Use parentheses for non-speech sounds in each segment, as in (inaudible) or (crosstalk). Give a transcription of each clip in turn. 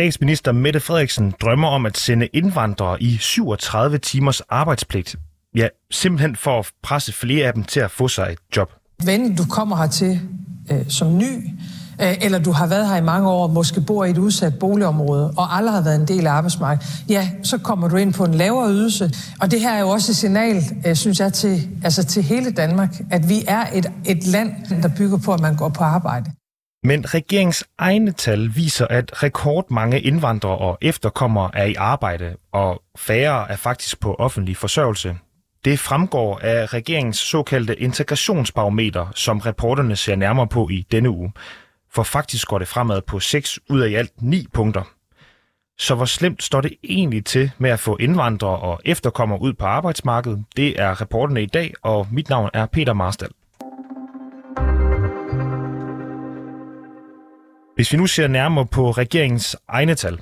Statsminister Mette Frederiksen drømmer om at sende indvandrere i 37 timers arbejdspligt. Ja, simpelthen for at presse flere af dem til at få sig et job. Ven, du kommer hertil øh, som ny, øh, eller du har været her i mange år, måske bor i et udsat boligområde, og aldrig har været en del af arbejdsmarkedet, ja, så kommer du ind på en lavere ydelse. Og det her er jo også et signal, øh, synes jeg, til, altså til hele Danmark, at vi er et, et land, der bygger på, at man går på arbejde. Men regeringens egne tal viser, at rekordmange indvandrere og efterkommere er i arbejde, og færre er faktisk på offentlig forsørgelse. Det fremgår af regeringens såkaldte integrationsbarometer, som reporterne ser nærmere på i denne uge. For faktisk går det fremad på 6 ud af i alt 9 punkter. Så hvor slemt står det egentlig til med at få indvandrere og efterkommere ud på arbejdsmarkedet? Det er reporterne i dag, og mit navn er Peter Marstal. Hvis vi nu ser nærmere på regeringens egne tal,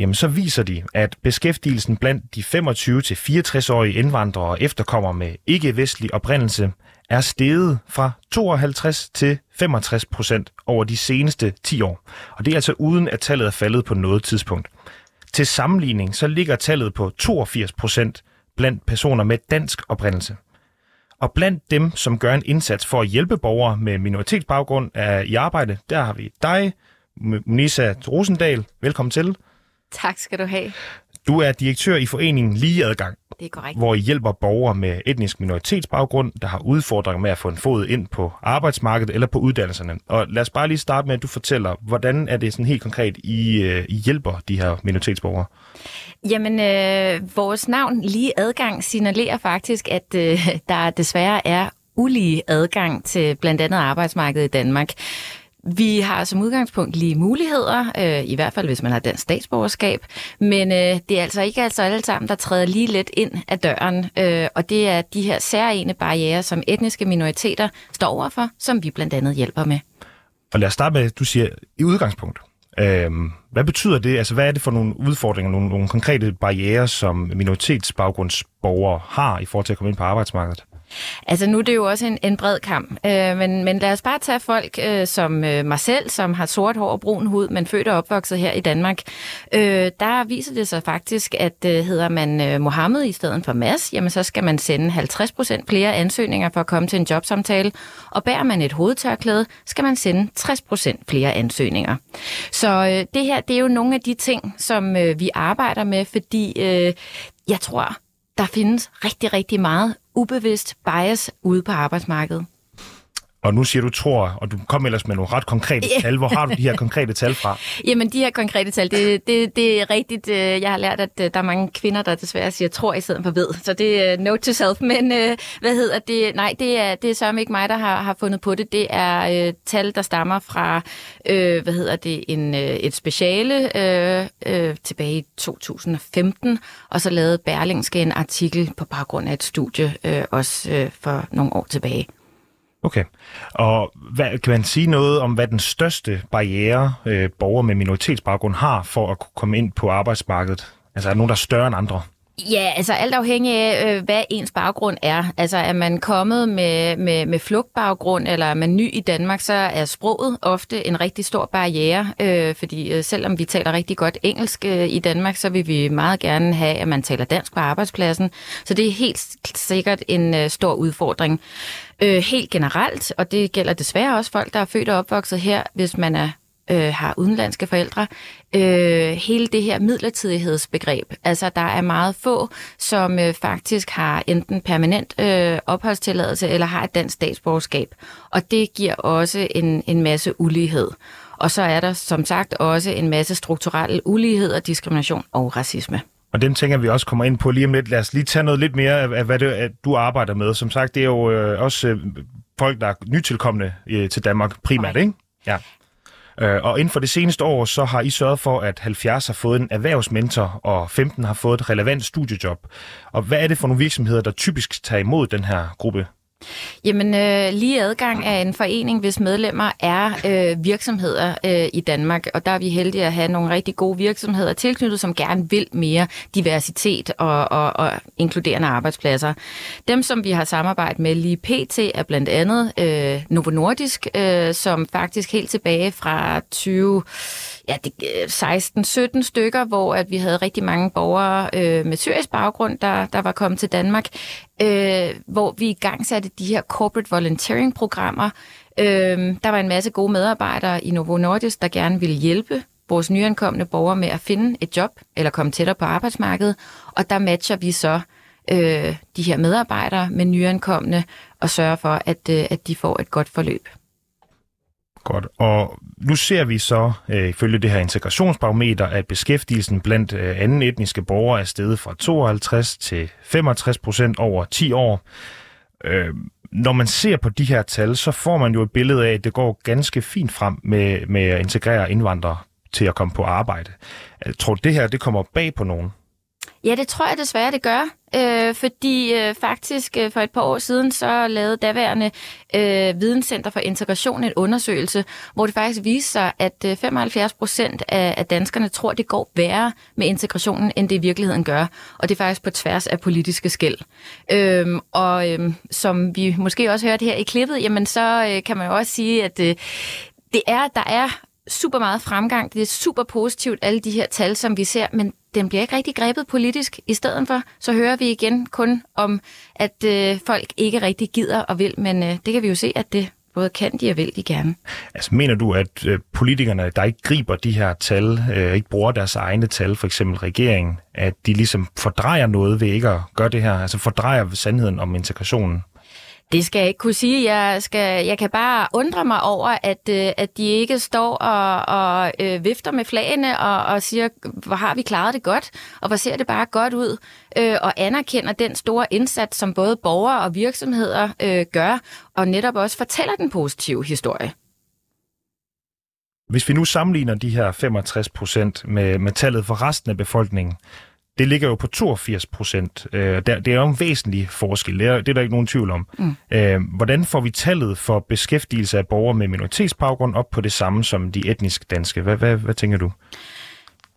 jamen så viser de, at beskæftigelsen blandt de 25-64-årige indvandrere og efterkommere med ikke-vestlig oprindelse er steget fra 52 til 65 procent over de seneste 10 år. Og det er altså uden, at tallet er faldet på noget tidspunkt. Til sammenligning så ligger tallet på 82 procent blandt personer med dansk oprindelse. Og blandt dem, som gør en indsats for at hjælpe borgere med minoritetsbaggrund er i arbejde, der har vi dig, Munisa Rosendal. Velkommen til. Tak skal du have. Du er direktør i foreningen Lige Adgang. Det er korrekt. Hvor I hjælper borgere med etnisk minoritetsbaggrund, der har udfordringer med at få en fod ind på arbejdsmarkedet eller på uddannelserne. Og lad os bare lige starte med, at du fortæller, hvordan er det sådan helt konkret, I, øh, I hjælper de her minoritetsborgere? Jamen, øh, vores navn Lige Adgang signalerer faktisk, at øh, der desværre er ulige adgang til blandt andet arbejdsmarkedet i Danmark. Vi har som udgangspunkt lige muligheder, øh, i hvert fald hvis man har dansk statsborgerskab, men øh, det er altså ikke altså alle sammen, der træder lige let ind ad døren, øh, og det er de her særlige barriere, som etniske minoriteter står overfor, som vi blandt andet hjælper med. Og lad os starte med, du siger, i udgangspunkt. Øh, hvad betyder det? Altså, hvad er det for nogle udfordringer, nogle, nogle konkrete barriere, som minoritetsbaggrundsborgere har i forhold til at komme ind på arbejdsmarkedet? Altså nu er det jo også en, en bred kamp, øh, men, men lad os bare tage folk øh, som øh, mig selv, som har sort hår og brun hud, men født og opvokset her i Danmark. Øh, der viser det sig faktisk, at øh, hedder man øh, Mohammed i stedet for Mads, jamen så skal man sende 50% flere ansøgninger for at komme til en jobsamtale, og bærer man et hovedtørklæde, skal man sende 60% flere ansøgninger. Så øh, det her, det er jo nogle af de ting, som øh, vi arbejder med, fordi øh, jeg tror, der findes rigtig, rigtig meget ubevidst bias ude på arbejdsmarkedet. Og nu siger du tror, og du kom ellers med nogle ret konkrete tal. Hvor har du de her konkrete tal fra? (laughs) Jamen, de her konkrete tal, det, det, det er rigtigt. Øh, jeg har lært, at øh, der er mange kvinder, der desværre siger tror i stedet for ved. Så det er note to self. Men hvad hedder det? Nej, det er, det er sørme ikke mig, der har, har fundet på det. Det er uh, tal, der stammer fra, uh, hvad hedder det, en, et speciale uh, uh, tilbage i 2015. Og så lavede Berlingske en artikel på baggrund af et studie uh, også uh, for nogle år tilbage. Okay. Og hvad, kan man sige noget om, hvad den største barriere øh, borgere med minoritetsbaggrund har for at kunne komme ind på arbejdsmarkedet? Altså er der nogen, der er større end andre? Ja, altså alt afhængig af, øh, hvad ens baggrund er. Altså er man kommet med, med, med flugtbaggrund, eller er man ny i Danmark, så er sproget ofte en rigtig stor barriere. Øh, fordi øh, selvom vi taler rigtig godt engelsk øh, i Danmark, så vil vi meget gerne have, at man taler dansk på arbejdspladsen. Så det er helt sikkert en øh, stor udfordring. Øh, helt generelt, og det gælder desværre også folk, der er født og opvokset her, hvis man er øh, har udenlandske forældre. Øh, hele det her midlertidighedsbegreb. Altså, der er meget få, som øh, faktisk har enten permanent øh, opholdstilladelse eller har et dansk statsborgerskab. Og det giver også en, en masse ulighed. Og så er der som sagt også en masse strukturel ulighed og diskrimination og racisme. Og dem tænker vi også kommer ind på lige om lidt. Lad os lige tage noget lidt mere af, hvad det er, du arbejder med. Som sagt, det er jo øh, også øh, folk, der er nytilkommende øh, til Danmark primært, okay. ikke? Ja. Øh, og inden for det seneste år, så har I sørget for, at 70 har fået en erhvervsmentor, og 15 har fået et relevant studiejob. Og hvad er det for nogle virksomheder, der typisk tager imod den her gruppe? Jamen, øh, lige adgang er en forening, hvis medlemmer er øh, virksomheder øh, i Danmark, og der er vi heldige at have nogle rigtig gode virksomheder tilknyttet, som gerne vil mere diversitet og, og, og inkluderende arbejdspladser. Dem, som vi har samarbejdet med lige pt, er blandt andet øh, Novo Nordisk, øh, som faktisk helt tilbage fra 20 ja, 16-17 øh, stykker, hvor at vi havde rigtig mange borgere øh, med syrisk baggrund, der, der var kommet til Danmark, øh, hvor vi i gang satte de her corporate volunteering-programmer. Øh, der var en masse gode medarbejdere i Novo Nordisk, der gerne ville hjælpe vores nyankomne borgere med at finde et job eller komme tættere på arbejdsmarkedet, og der matcher vi så øh, de her medarbejdere med nyankomne og sørger for, at, øh, at de får et godt forløb. Godt. Og nu ser vi så, øh, ifølge det her integrationsbarometer, at beskæftigelsen blandt øh, anden etniske borgere er steget fra 52 til 65 procent over 10 år. Øh, når man ser på de her tal, så får man jo et billede af, at det går ganske fint frem med, med at integrere indvandrere til at komme på arbejde. Jeg tror, det her det kommer bag på nogen. Ja, det tror jeg desværre, det gør. Øh, fordi øh, faktisk øh, for et par år siden, så lavede daværende øh, Videnscenter for Integration en undersøgelse, hvor det faktisk viste sig, at øh, 75 procent af, af danskerne tror, det går værre med integrationen, end det i virkeligheden gør. Og det er faktisk på tværs af politiske skæld. Øh, og øh, som vi måske også hørte her i klippet, jamen så øh, kan man jo også sige, at øh, det er, der er super meget fremgang. Det er super positivt, alle de her tal, som vi ser, men den bliver ikke rigtig grebet politisk. I stedet for, så hører vi igen kun om, at øh, folk ikke rigtig gider og vil, men øh, det kan vi jo se, at det både kan de og vil de gerne. Altså mener du, at øh, politikerne, der ikke griber de her tal, øh, ikke bruger deres egne tal, for eksempel regeringen, at de ligesom fordrejer noget ved ikke at gøre det her, altså fordrejer sandheden om integrationen? Det skal jeg ikke kunne sige. Jeg, skal, jeg kan bare undre mig over, at, øh, at de ikke står og, og øh, vifter med flagene og, og siger, hvor har vi klaret det godt, og hvor ser det bare godt ud, øh, og anerkender den store indsats, som både borgere og virksomheder øh, gør, og netop også fortæller den positive historie. Hvis vi nu sammenligner de her 65 procent med, med tallet for resten af befolkningen, det ligger jo på 82 procent. Øh, det er jo en væsentlig forskel, det er, det er der ikke nogen tvivl om. Mm. Øh, hvordan får vi tallet for beskæftigelse af borgere med minoritetsbaggrund op på det samme som de etnisk danske? Hvad, hvad, hvad tænker du?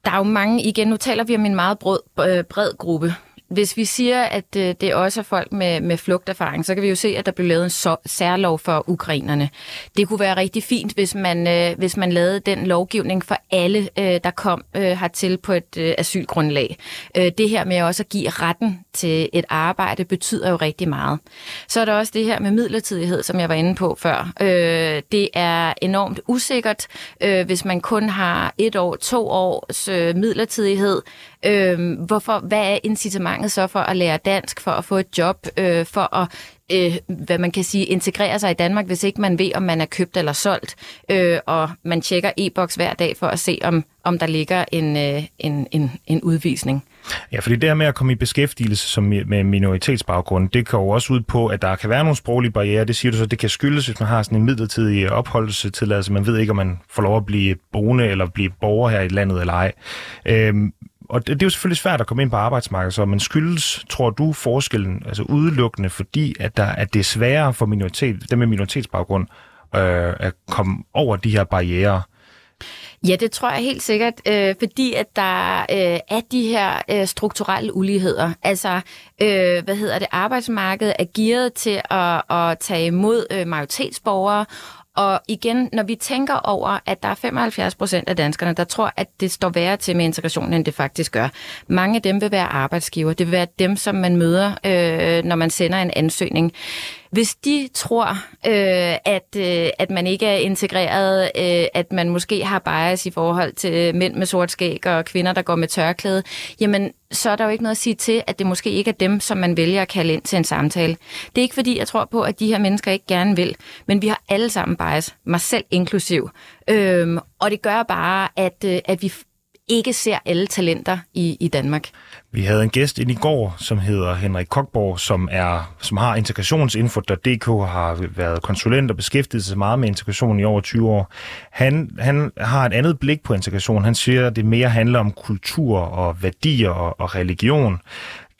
Der er jo mange, igen, nu taler vi om en meget bred, øh, bred gruppe hvis vi siger, at øh, det også er folk med, med flugterfaring, så kan vi jo se, at der blev lavet en så, særlov for ukrainerne. Det kunne være rigtig fint, hvis man, øh, hvis man lavede den lovgivning for alle, øh, der kom øh, hertil på et øh, asylgrundlag. Øh, det her med også at give retten til et arbejde betyder jo rigtig meget. Så er der også det her med midlertidighed, som jeg var inde på før. Øh, det er enormt usikkert, øh, hvis man kun har et år, to års øh, midlertidighed. Øh, hvorfor, hvad er incitamentet så for at lære dansk, for at få et job, øh, for at øh, hvad man kan sige, integrere sig i Danmark, hvis ikke man ved, om man er købt eller solgt, øh, og man tjekker e-boks hver dag for at se, om, om der ligger en, øh, en, en, en udvisning. Ja, fordi det her med at komme i beskæftigelse som med minoritetsbaggrund, det kan jo også ud på, at der kan være nogle sproglige barriere. Det siger du så, det kan skyldes, hvis man har sådan en midlertidig opholdstilladelse. Man ved ikke, om man får lov at blive boende eller blive borger her i landet eller ej. Øhm, og det, det er jo selvfølgelig svært at komme ind på arbejdsmarkedet, så man skyldes, tror du, forskellen altså udelukkende, fordi at, der, at det er sværere for minoritet, dem med minoritetsbaggrund øh, at komme over de her barriere? Ja, det tror jeg helt sikkert, øh, fordi at der øh, er de her øh, strukturelle uligheder. Altså, øh, hvad hedder det, arbejdsmarkedet er gearet til at, at tage imod øh, majoritetsborgere, og igen, når vi tænker over, at der er 75 procent af danskerne, der tror, at det står værre til med integrationen, end det faktisk gør. Mange af dem vil være arbejdsgiver. Det vil være dem, som man møder, øh, når man sender en ansøgning. Hvis de tror, øh, at, øh, at man ikke er integreret, øh, at man måske har bias i forhold til mænd med sort skæg og kvinder, der går med tørklæde, jamen så er der jo ikke noget at sige til, at det måske ikke er dem, som man vælger at kalde ind til en samtale. Det er ikke fordi, jeg tror på, at de her mennesker ikke gerne vil, men vi har alle sammen bias, mig selv inklusiv. Øhm, og det gør bare, at, øh, at vi ikke ser alle talenter i, i Danmark. Vi havde en gæst ind i går, som hedder Henrik Kokborg, som, er, som har integrationsinfo.dk, har været konsulent og beskæftiget sig meget med integration i over 20 år. Han, han har et andet blik på integration. Han siger, at det mere handler om kultur og værdier og, og religion.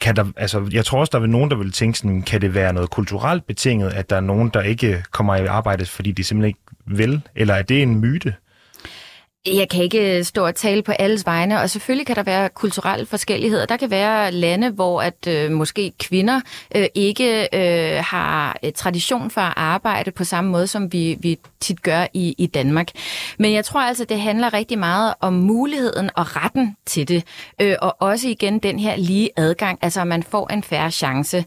Kan der, altså, jeg tror også, der er nogen, der vil tænke sådan, kan det være noget kulturelt betinget, at der er nogen, der ikke kommer i arbejde, fordi de simpelthen ikke vil? Eller er det en myte? Jeg kan ikke øh, stå og tale på alles vegne, og selvfølgelig kan der være kulturelle forskelligheder. Der kan være lande, hvor at øh, måske kvinder øh, ikke øh, har øh, tradition for at arbejde på samme måde, som vi, vi tit gør i, i Danmark. Men jeg tror altså, det handler rigtig meget om muligheden og retten til det, øh, og også igen den her lige adgang, altså at man får en færre chance.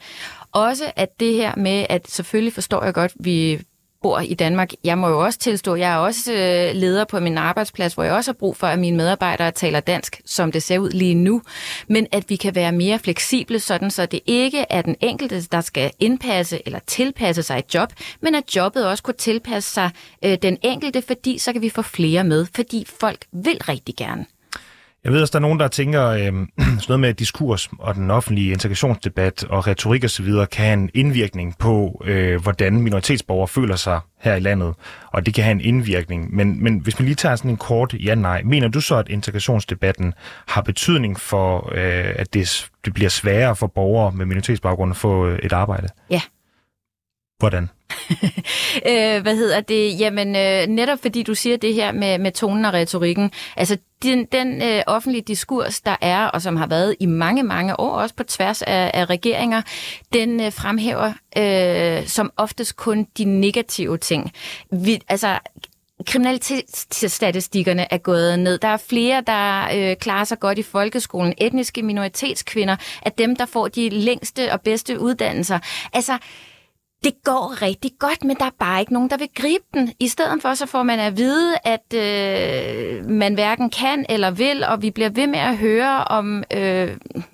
Også at det her med, at selvfølgelig forstår jeg godt, vi bor i Danmark. Jeg må jo også tilstå, jeg er også øh, leder på min arbejdsplads, hvor jeg også har brug for, at mine medarbejdere taler dansk, som det ser ud lige nu. Men at vi kan være mere fleksible, sådan så det ikke er den enkelte, der skal indpasse eller tilpasse sig et job, men at jobbet også kunne tilpasse sig øh, den enkelte, fordi så kan vi få flere med, fordi folk vil rigtig gerne. Jeg ved også, der er nogen, der tænker, øh, (clears throat) sådan noget med diskurs og den offentlige integrationsdebat og retorik osv. kan have en indvirkning på, øh, hvordan minoritetsborgere føler sig her i landet, og det kan have en indvirkning. Men, men hvis man lige tager sådan en kort ja-nej, mener du så, at integrationsdebatten har betydning for, øh, at det, det bliver sværere for borgere med minoritetsbaggrund at få øh, et arbejde? Ja. Hvordan? (laughs) øh, hvad hedder det? Jamen, øh, netop fordi du siger det her med, med tonen og retorikken. Altså, den, den øh, offentlige diskurs, der er, og som har været i mange, mange år, også på tværs af, af regeringer, den øh, fremhæver øh, som oftest kun de negative ting. Vi, altså, kriminalitetsstatistikkerne er gået ned. Der er flere, der øh, klarer sig godt i folkeskolen. Etniske minoritetskvinder er dem, der får de længste og bedste uddannelser. Altså, det går rigtig godt, men der er bare ikke nogen, der vil gribe den. I stedet for, så får man at vide, at øh, man hverken kan eller vil, og vi bliver ved med at høre om, øh,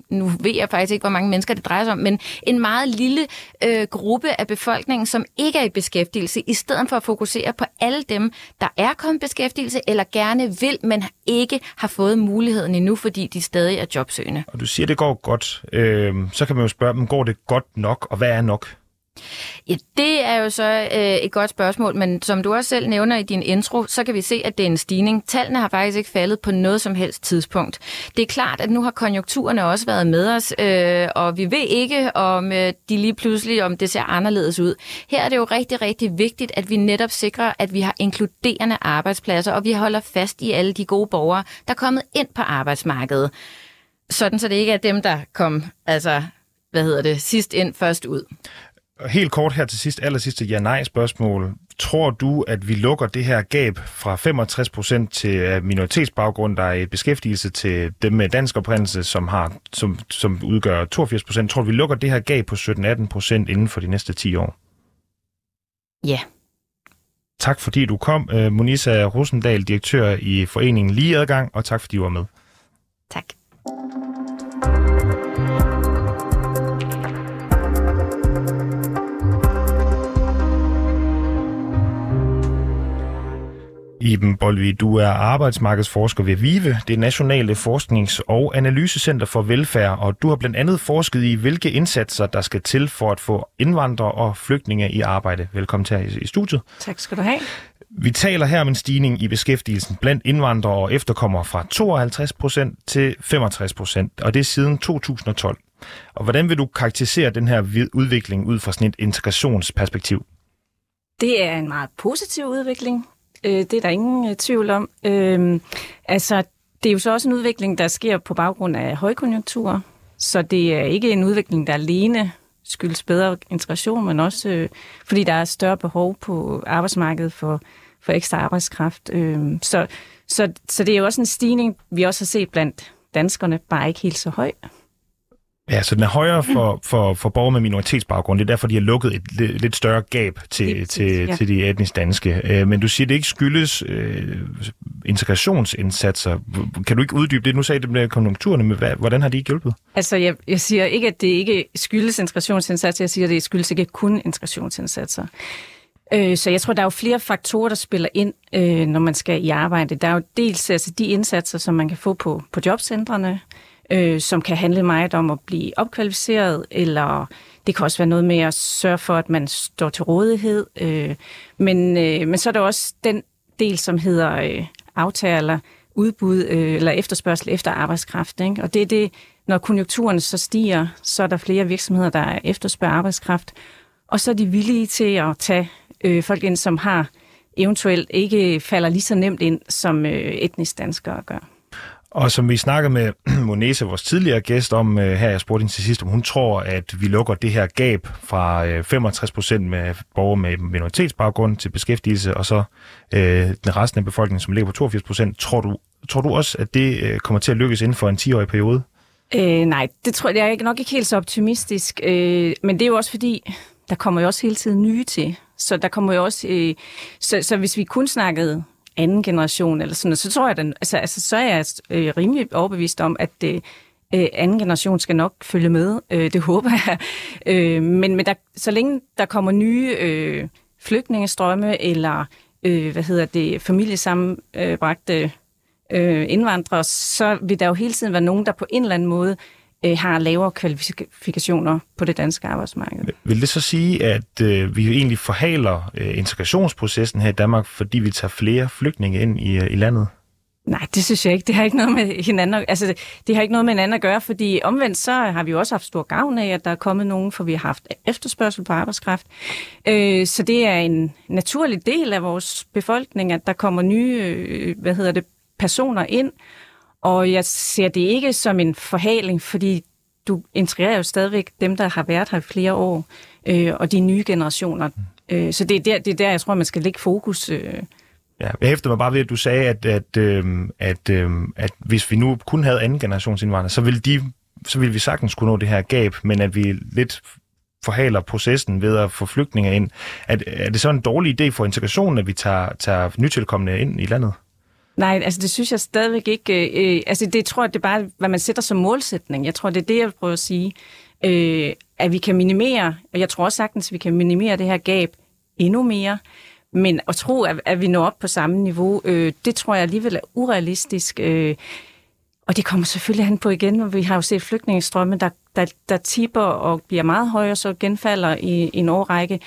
nu ved jeg faktisk ikke, hvor mange mennesker det drejer sig om, men en meget lille øh, gruppe af befolkningen, som ikke er i beskæftigelse, i stedet for at fokusere på alle dem, der er kommet i beskæftigelse, eller gerne vil, men ikke har fået muligheden endnu, fordi de stadig er jobsøgende. Og du siger, det går godt. Øh, så kan man jo spørge dem, går det godt nok, og hvad er nok? Ja, det er jo så øh, et godt spørgsmål, men som du også selv nævner i din intro, så kan vi se, at det er en stigning. Tallene har faktisk ikke faldet på noget som helst tidspunkt. Det er klart, at nu har konjunkturerne også været med os, øh, og vi ved ikke, om øh, de lige pludselig, om det ser anderledes ud. Her er det jo rigtig, rigtig vigtigt, at vi netop sikrer, at vi har inkluderende arbejdspladser, og vi holder fast i alle de gode borgere, der er kommet ind på arbejdsmarkedet. Sådan, så det ikke er dem, der kom, altså, hvad hedder det, sidst ind, først ud helt kort her til sidst, aller sidste ja-nej-spørgsmål. Tror du, at vi lukker det her gab fra 65% til øh, minoritetsbaggrund, der er i beskæftigelse, til dem med dansk oprindelse, som, har, som, som udgør 82%? Tror du, vi lukker det her gab på 17-18% inden for de næste 10 år? Ja. Tak fordi du kom, øh, Monisa Rosendal, direktør i foreningen Lige Adgang, og tak fordi du var med. Tak. Iben Bolvi, du er arbejdsmarkedsforsker ved VIVE, det nationale forsknings- og analysecenter for velfærd, og du har blandt andet forsket i, hvilke indsatser, der skal til for at få indvandrere og flygtninge i arbejde. Velkommen til her i studiet. Tak skal du have. Vi taler her om en stigning i beskæftigelsen blandt indvandrere og efterkommere fra 52 procent til 65 procent, og det er siden 2012. Og hvordan vil du karakterisere den her udvikling ud fra sådan et integrationsperspektiv? Det er en meget positiv udvikling. Øh, det er der ingen øh, tvivl om. Øh, altså, det er jo så også en udvikling, der sker på baggrund af højkonjunkturer, så det er ikke en udvikling, der alene skyldes bedre integration, men også øh, fordi der er større behov på arbejdsmarkedet for, for ekstra arbejdskraft. Øh, så, så, så det er jo også en stigning, vi også har set blandt danskerne, bare ikke helt så høj. Ja, så den er højere for, for, for borgere med minoritetsbaggrund. Det er derfor, de har lukket et lidt, lidt større gab til, det, til, ja. til de etnisk danske. Øh, men du siger, det ikke skyldes øh, integrationsindsatser. Kan du ikke uddybe det? Nu sagde det med konjunkturerne, men hvad, hvordan har de ikke hjulpet? Altså, jeg, jeg siger ikke, at det ikke skyldes integrationsindsatser. Jeg siger, at det skyldes ikke kun integrationsindsatser. Øh, så jeg tror, der er jo flere faktorer, der spiller ind, øh, når man skal i arbejde. Der er jo dels altså, de indsatser, som man kan få på, på jobcentrene, øh, Øh, som kan handle meget om at blive opkvalificeret, eller det kan også være noget med at sørge for, at man står til rådighed. Øh, men, øh, men så er der også den del, som hedder øh, aftaler, udbud øh, eller efterspørgsel efter arbejdskraft. Ikke? Og det er det, når konjunkturen så stiger, så er der flere virksomheder, der efterspørger arbejdskraft, og så er de villige til at tage øh, folk ind, som har eventuelt ikke falder lige så nemt ind, som øh, etnisk danskere gør. Og som vi snakkede med (clears throat) Monese, vores tidligere gæst, om øh, her, jeg spurgte hende til sidst, om hun tror, at vi lukker det her gab fra øh, 65 procent med borgere med minoritetsbaggrund til beskæftigelse, og så øh, den resten af befolkningen, som ligger på 82 procent. Tror du, tror du også, at det øh, kommer til at lykkes inden for en 10-årig periode? Øh, nej, det tror jeg, jeg er nok ikke helt så optimistisk. Øh, men det er jo også fordi, der kommer jo også hele tiden nye til. Så der kommer jo også... Øh, så, så hvis vi kun snakkede anden generation eller sådan noget, så tror jeg, den, altså, altså, så er jeg øh, rimelig overbevist om, at det, øh, anden generation skal nok følge med. Øh, det håber jeg. (laughs) Øh, men men der, så længe der kommer nye øh, flygtningestrømme eller øh, hvad hedder det, familiesammenbragte øh, indvandrere, så vil der jo hele tiden være nogen, der på en eller anden måde øh, har lavere kvalifikationer på det danske arbejdsmarked. Vil det så sige, at øh, vi egentlig forhaler øh, integrationsprocessen her i Danmark, fordi vi tager flere flygtninge ind i, øh, i landet? Nej, det synes jeg ikke. Det har ikke noget med hinanden, altså, det, det har ikke noget med hinanden at gøre, fordi omvendt så har vi jo også haft stor gavn af, at der er kommet nogen, for vi har haft efterspørgsel på arbejdskraft. Øh, så det er en naturlig del af vores befolkning, at der kommer nye, øh, hvad hedder det, personer ind, og jeg ser det ikke som en forhaling, fordi du integrerer jo stadigvæk dem, der har været her i flere år, øh, og de nye generationer. Øh, så det er, der, det er der, jeg tror, man skal lægge fokus. Øh. Ja, jeg hæfter mig bare ved, at du sagde, at, at, øh, at, øh, at hvis vi nu kun havde anden generations indvandrere, så ville, de, så ville vi sagtens kunne nå det her gab, men at vi lidt forhaler processen ved at få flygtninge ind. Er, er det så en dårlig idé for integrationen, at vi tager, tager nytilkommende ind i landet? Nej, altså det synes jeg stadigvæk ikke. Øh, øh, altså det tror jeg, det er bare, hvad man sætter som målsætning. Jeg tror, det er det, jeg prøver at sige. Øh, at vi kan minimere, og jeg tror også sagtens, at vi kan minimere det her gab endnu mere. Men at tro, at, at vi når op på samme niveau, øh, det tror jeg alligevel er urealistisk. Øh, og det kommer selvfølgelig hen på igen, og vi har jo set flygtningestrømme, der, der, der tipper og bliver meget højere, så genfalder i, i en årrække.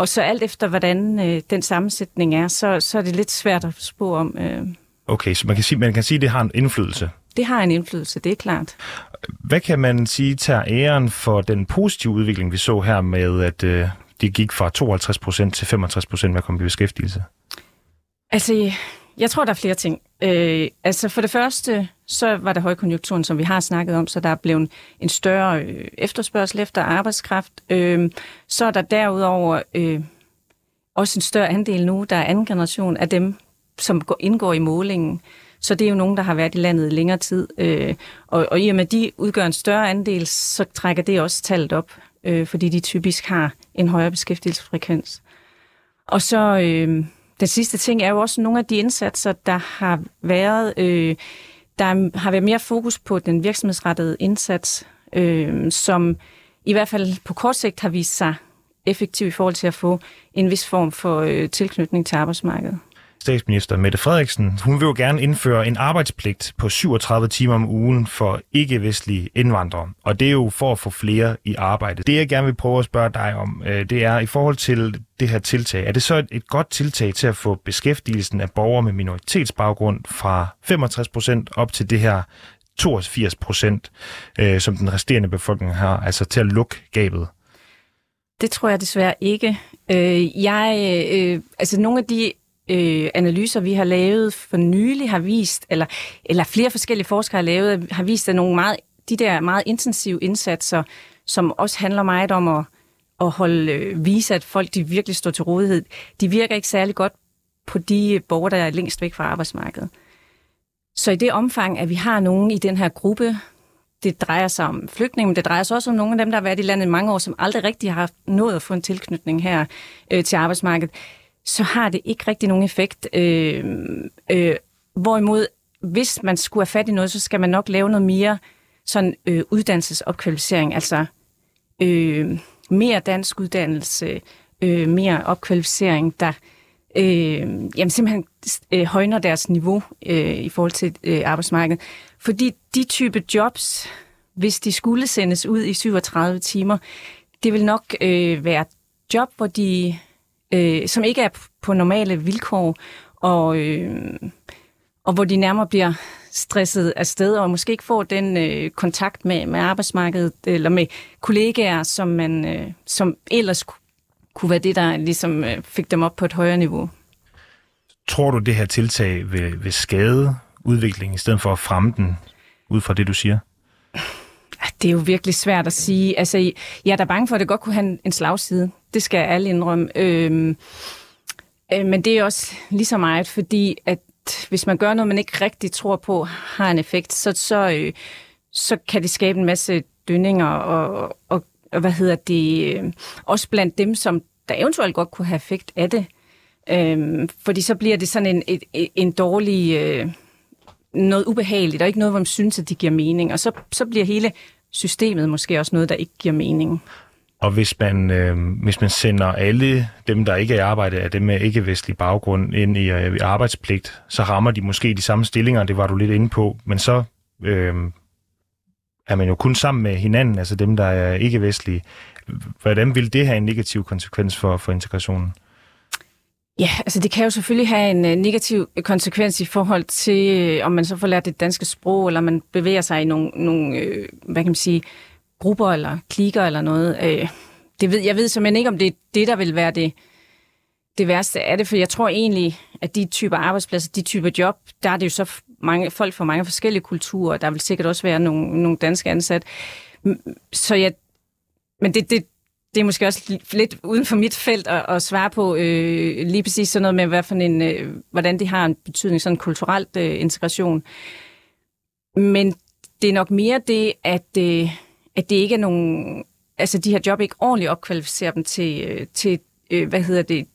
Og så alt efter, hvordan øh, den sammensætning er, så, så er det lidt svært at spå om. Øh. Okay, så man kan, sige, man kan sige, at det har en indflydelse? Det har en indflydelse, det er klart. Hvad kan man sige tager æren for den positive udvikling, vi så her med, at øh, det gik fra 52 procent til 65 procent med at komme i beskæftigelse? Altså, jeg tror, der er flere ting. Øh, altså for det første, så var det højkonjunkturen, som vi har snakket om, så der er blevet en større øh, efterspørgsel efter arbejdskraft. Øh, så er der derudover øh, også en større andel nu, der er anden generation af dem, som går, indgår i målingen. Så det er jo nogen, der har været i landet i længere tid. Øh, og, og i og med, at de udgør en større andel, så trækker det også tallet op, øh, fordi de typisk har en højere beskæftigelsesfrekvens. Og så... Øh, den sidste ting er jo også nogle af de indsatser, der har været, øh, der har været mere fokus på den virksomhedsrettede indsats, øh, som i hvert fald på kort sigt har vist sig effektiv i forhold til at få en vis form for øh, tilknytning til arbejdsmarkedet statsminister Mette Frederiksen, hun vil jo gerne indføre en arbejdspligt på 37 timer om ugen for ikke-vestlige indvandrere. Og det er jo for at få flere i arbejde. Det jeg gerne vil prøve at spørge dig om, øh, det er i forhold til det her tiltag. Er det så et godt tiltag til at få beskæftigelsen af borgere med minoritetsbaggrund fra 65% op til det her 82 procent, øh, som den resterende befolkning har, altså til at lukke gabet? Det tror jeg desværre ikke. Øh, jeg, øh, altså nogle af de øh, analyser, vi har lavet for nylig, har vist, eller, eller flere forskellige forskere har lavet, har vist, at nogle meget, de der meget intensive indsatser, som også handler meget om at, at holde, øh, vise, at folk de virkelig står til rådighed, de virker ikke særlig godt på de borgere, der er længst væk fra arbejdsmarkedet. Så i det omfang, at vi har nogen i den her gruppe, det drejer sig om flygtninge, men det drejer sig også om nogle af dem, der har været i landet i mange år, som aldrig rigtig har nået at få en tilknytning her øh, til arbejdsmarkedet så har det ikke rigtig nogen effekt. Øh, øh, hvorimod, hvis man skulle have fat i noget, så skal man nok lave noget mere sådan øh, uddannelsesopkvalificering, altså øh, mere dansk uddannelse, øh, mere opkvalificering, der øh, jamen simpelthen øh, højner deres niveau øh, i forhold til øh, arbejdsmarkedet. Fordi de type jobs, hvis de skulle sendes ud i 37 timer, det vil nok øh, være job, hvor de øh, som ikke er på normale vilkår, og, øh, og hvor de nærmere bliver stresset af sted, og måske ikke får den øh, kontakt med, med arbejdsmarkedet, eller med kollegaer, som, man, øh, som ellers kunne være det, der ligesom øh, fik dem op på et højere niveau. tror du, det her tiltag vil, vil skade udviklingen, i stedet for at fremme den, ud fra det, du siger? Det er jo virkelig svært at sige. Altså, jeg er da bange for, at det godt kunne have en slagside. Det skal alle indrømme. Øhm, øh, men det er også lige så meget, fordi at hvis man gør noget, man ikke rigtig tror på har en effekt, så, så, øh, så kan det skabe en masse dønninger og, og, og hvad hedder det, øh, også blandt dem, som der eventuelt godt kunne have effekt af det. Øhm, fordi så bliver det sådan en, en, en dårlig, øh, noget ubehageligt, og ikke noget, hvor man synes, at det giver mening. Og så, så bliver hele systemet måske også noget, der ikke giver mening. Og hvis man, øh, hvis man sender alle dem, der ikke er i arbejde, af dem med ikke-vestlig baggrund, ind i, øh, i arbejdspligt, så rammer de måske de samme stillinger, det var du lidt inde på, men så øh, er man jo kun sammen med hinanden, altså dem, der er ikke-vestlige. Hvordan vil det have en negativ konsekvens for, for integrationen? Ja, altså det kan jo selvfølgelig have en øh, negativ øh, konsekvens i forhold til, øh, om man så får lært det danske sprog, eller man bevæger sig i nogle, nogle hvad kan man sige, grupper eller klikker eller noget. Det ved, jeg ved simpelthen ikke, om det er det, der vil være det, det værste af det, for jeg tror egentlig, at de typer arbejdspladser, de typer job, der er det jo så mange, folk fra mange forskellige kulturer, der vil sikkert også være nogle, nogle danske ansat. Så jeg, men det, det, det er måske også lidt uden for mit felt at, at svare på øh, lige præcis sådan noget med, hvad for en, øh, hvordan det har en betydning, sådan kulturelt øh, integration. Men det er nok mere det, at, øh, at det ikke er nogen, altså de her job ikke ordentligt opkvalificerer dem til, øh, til øh, hvad hedder det,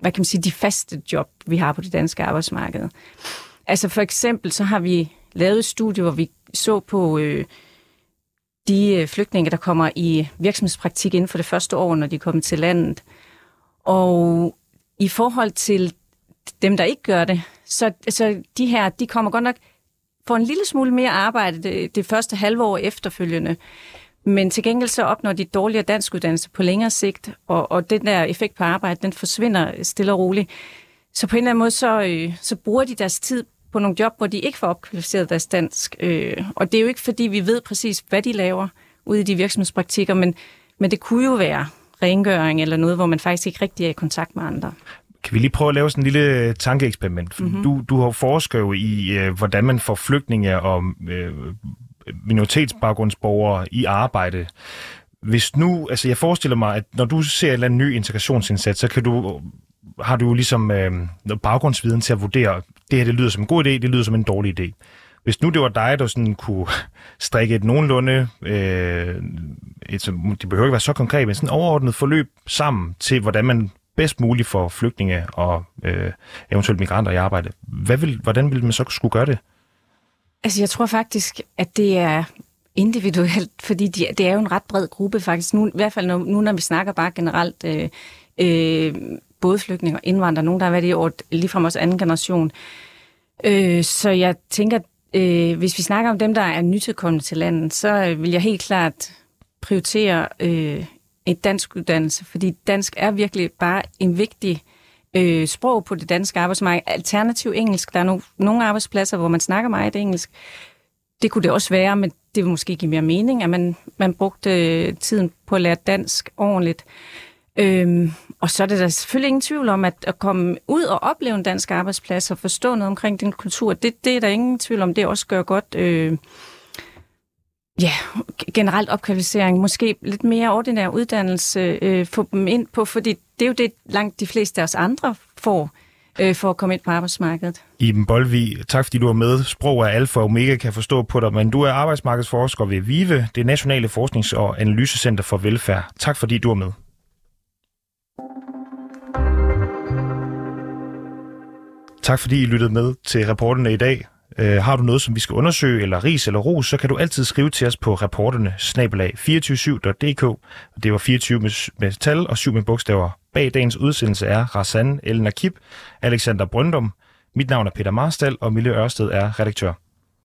hvad kan man sige, de faste job, vi har på det danske arbejdsmarked. Altså for eksempel, så har vi lavet et studie, hvor vi så på øh, de øh, flygtninge, der kommer i virksomhedspraktik inden for det første år, når de kommer til landet. Og i forhold til dem, der ikke gør det, så, så de her, de kommer godt nok for en lille smule mere arbejde det, det første halve år efterfølgende. Men til gengæld så opnår de dårligere danskuddannelse på længere sigt, og, og den der effekt på arbejde, den forsvinder stille og roligt. Så på en eller anden måde, så, øh, så bruger de deres tid på nogle job, hvor de ikke får opkvalificeret deres dansk. Øh, og det er jo ikke, fordi vi ved præcis, hvad de laver ude i de virksomhedspraktikker, men, men det kunne jo være rengøring eller noget, hvor man faktisk ikke rigtig er i kontakt med andre. Kan vi lige prøve at lave sådan en lille tankeeksperiment? Mm-hmm. Du, du har forsket jo i, øh, hvordan man får flygtninge og øh, minoritetsbaggrundsborgere i arbejde. Hvis nu, altså jeg forestiller mig, at når du ser en eller anden ny integrationsindsats, så kan du har du jo ligesom øh, baggrundsviden til at vurdere, det her det lyder som en god idé, det lyder som en dårlig idé. Hvis nu det var dig, der sådan kunne (laughs) strikke et nogenlunde, øh, et, det behøver ikke være så konkret, men sådan overordnet forløb sammen til, hvordan man bedst muligt får flygtninge og øh, eventuelt migranter i arbejde. Hvad vil, hvordan ville man så skulle gøre det? Altså, jeg tror faktisk, at det er individuelt, (laughs) fordi de, det er jo en ret bred gruppe faktisk. Nu, I hvert fald nu, nu når vi snakker bare generelt øh, øh, både flygtninge og indvandrere, nogen der har været i år, ligefrem også anden generation. Øh, så jeg tænker, øh, hvis vi snakker om dem, der er nytilkommende til landet, så vil jeg helt klart prioritere øh, et dansk uddannelse, fordi dansk er virkelig bare en vigtig øh, sprog på det danske arbejdsmarked. Alternativ engelsk, der er no, nogle arbejdspladser, hvor man snakker meget engelsk. Det kunne det også være, men det vil måske give mere mening, at man, man brugte øh, tiden på at lære dansk ordentligt. Øhm, og så er det der selvfølgelig ingen tvivl om, at at komme ud og opleve en dansk arbejdsplads og forstå noget omkring den kultur, det, det er der ingen tvivl om, det også gør godt. Øh, ja, generelt opkvalificering, måske lidt mere ordinær uddannelse, øh, få dem ind på, fordi det er jo det, langt de fleste af os andre får øh, for at komme ind på arbejdsmarkedet. Iben Bolvi, tak fordi du er med. Sprog er alfa og omega, kan forstå på dig, men du er arbejdsmarkedsforsker ved VIVE, det Nationale Forsknings- og Analysecenter for Velfærd. Tak fordi du er med. Tak fordi I lyttede med til rapporterne i dag. Øh, har du noget, som vi skal undersøge, eller ris eller ros, så kan du altid skrive til os på rapporterne snabelag 247.dk. Det var 24 med, med tal og 7 med bogstaver. Bag dagens udsendelse er Rassan El Nakib, Alexander Brøndum, mit navn er Peter Marstal, og Mille Ørsted er redaktør.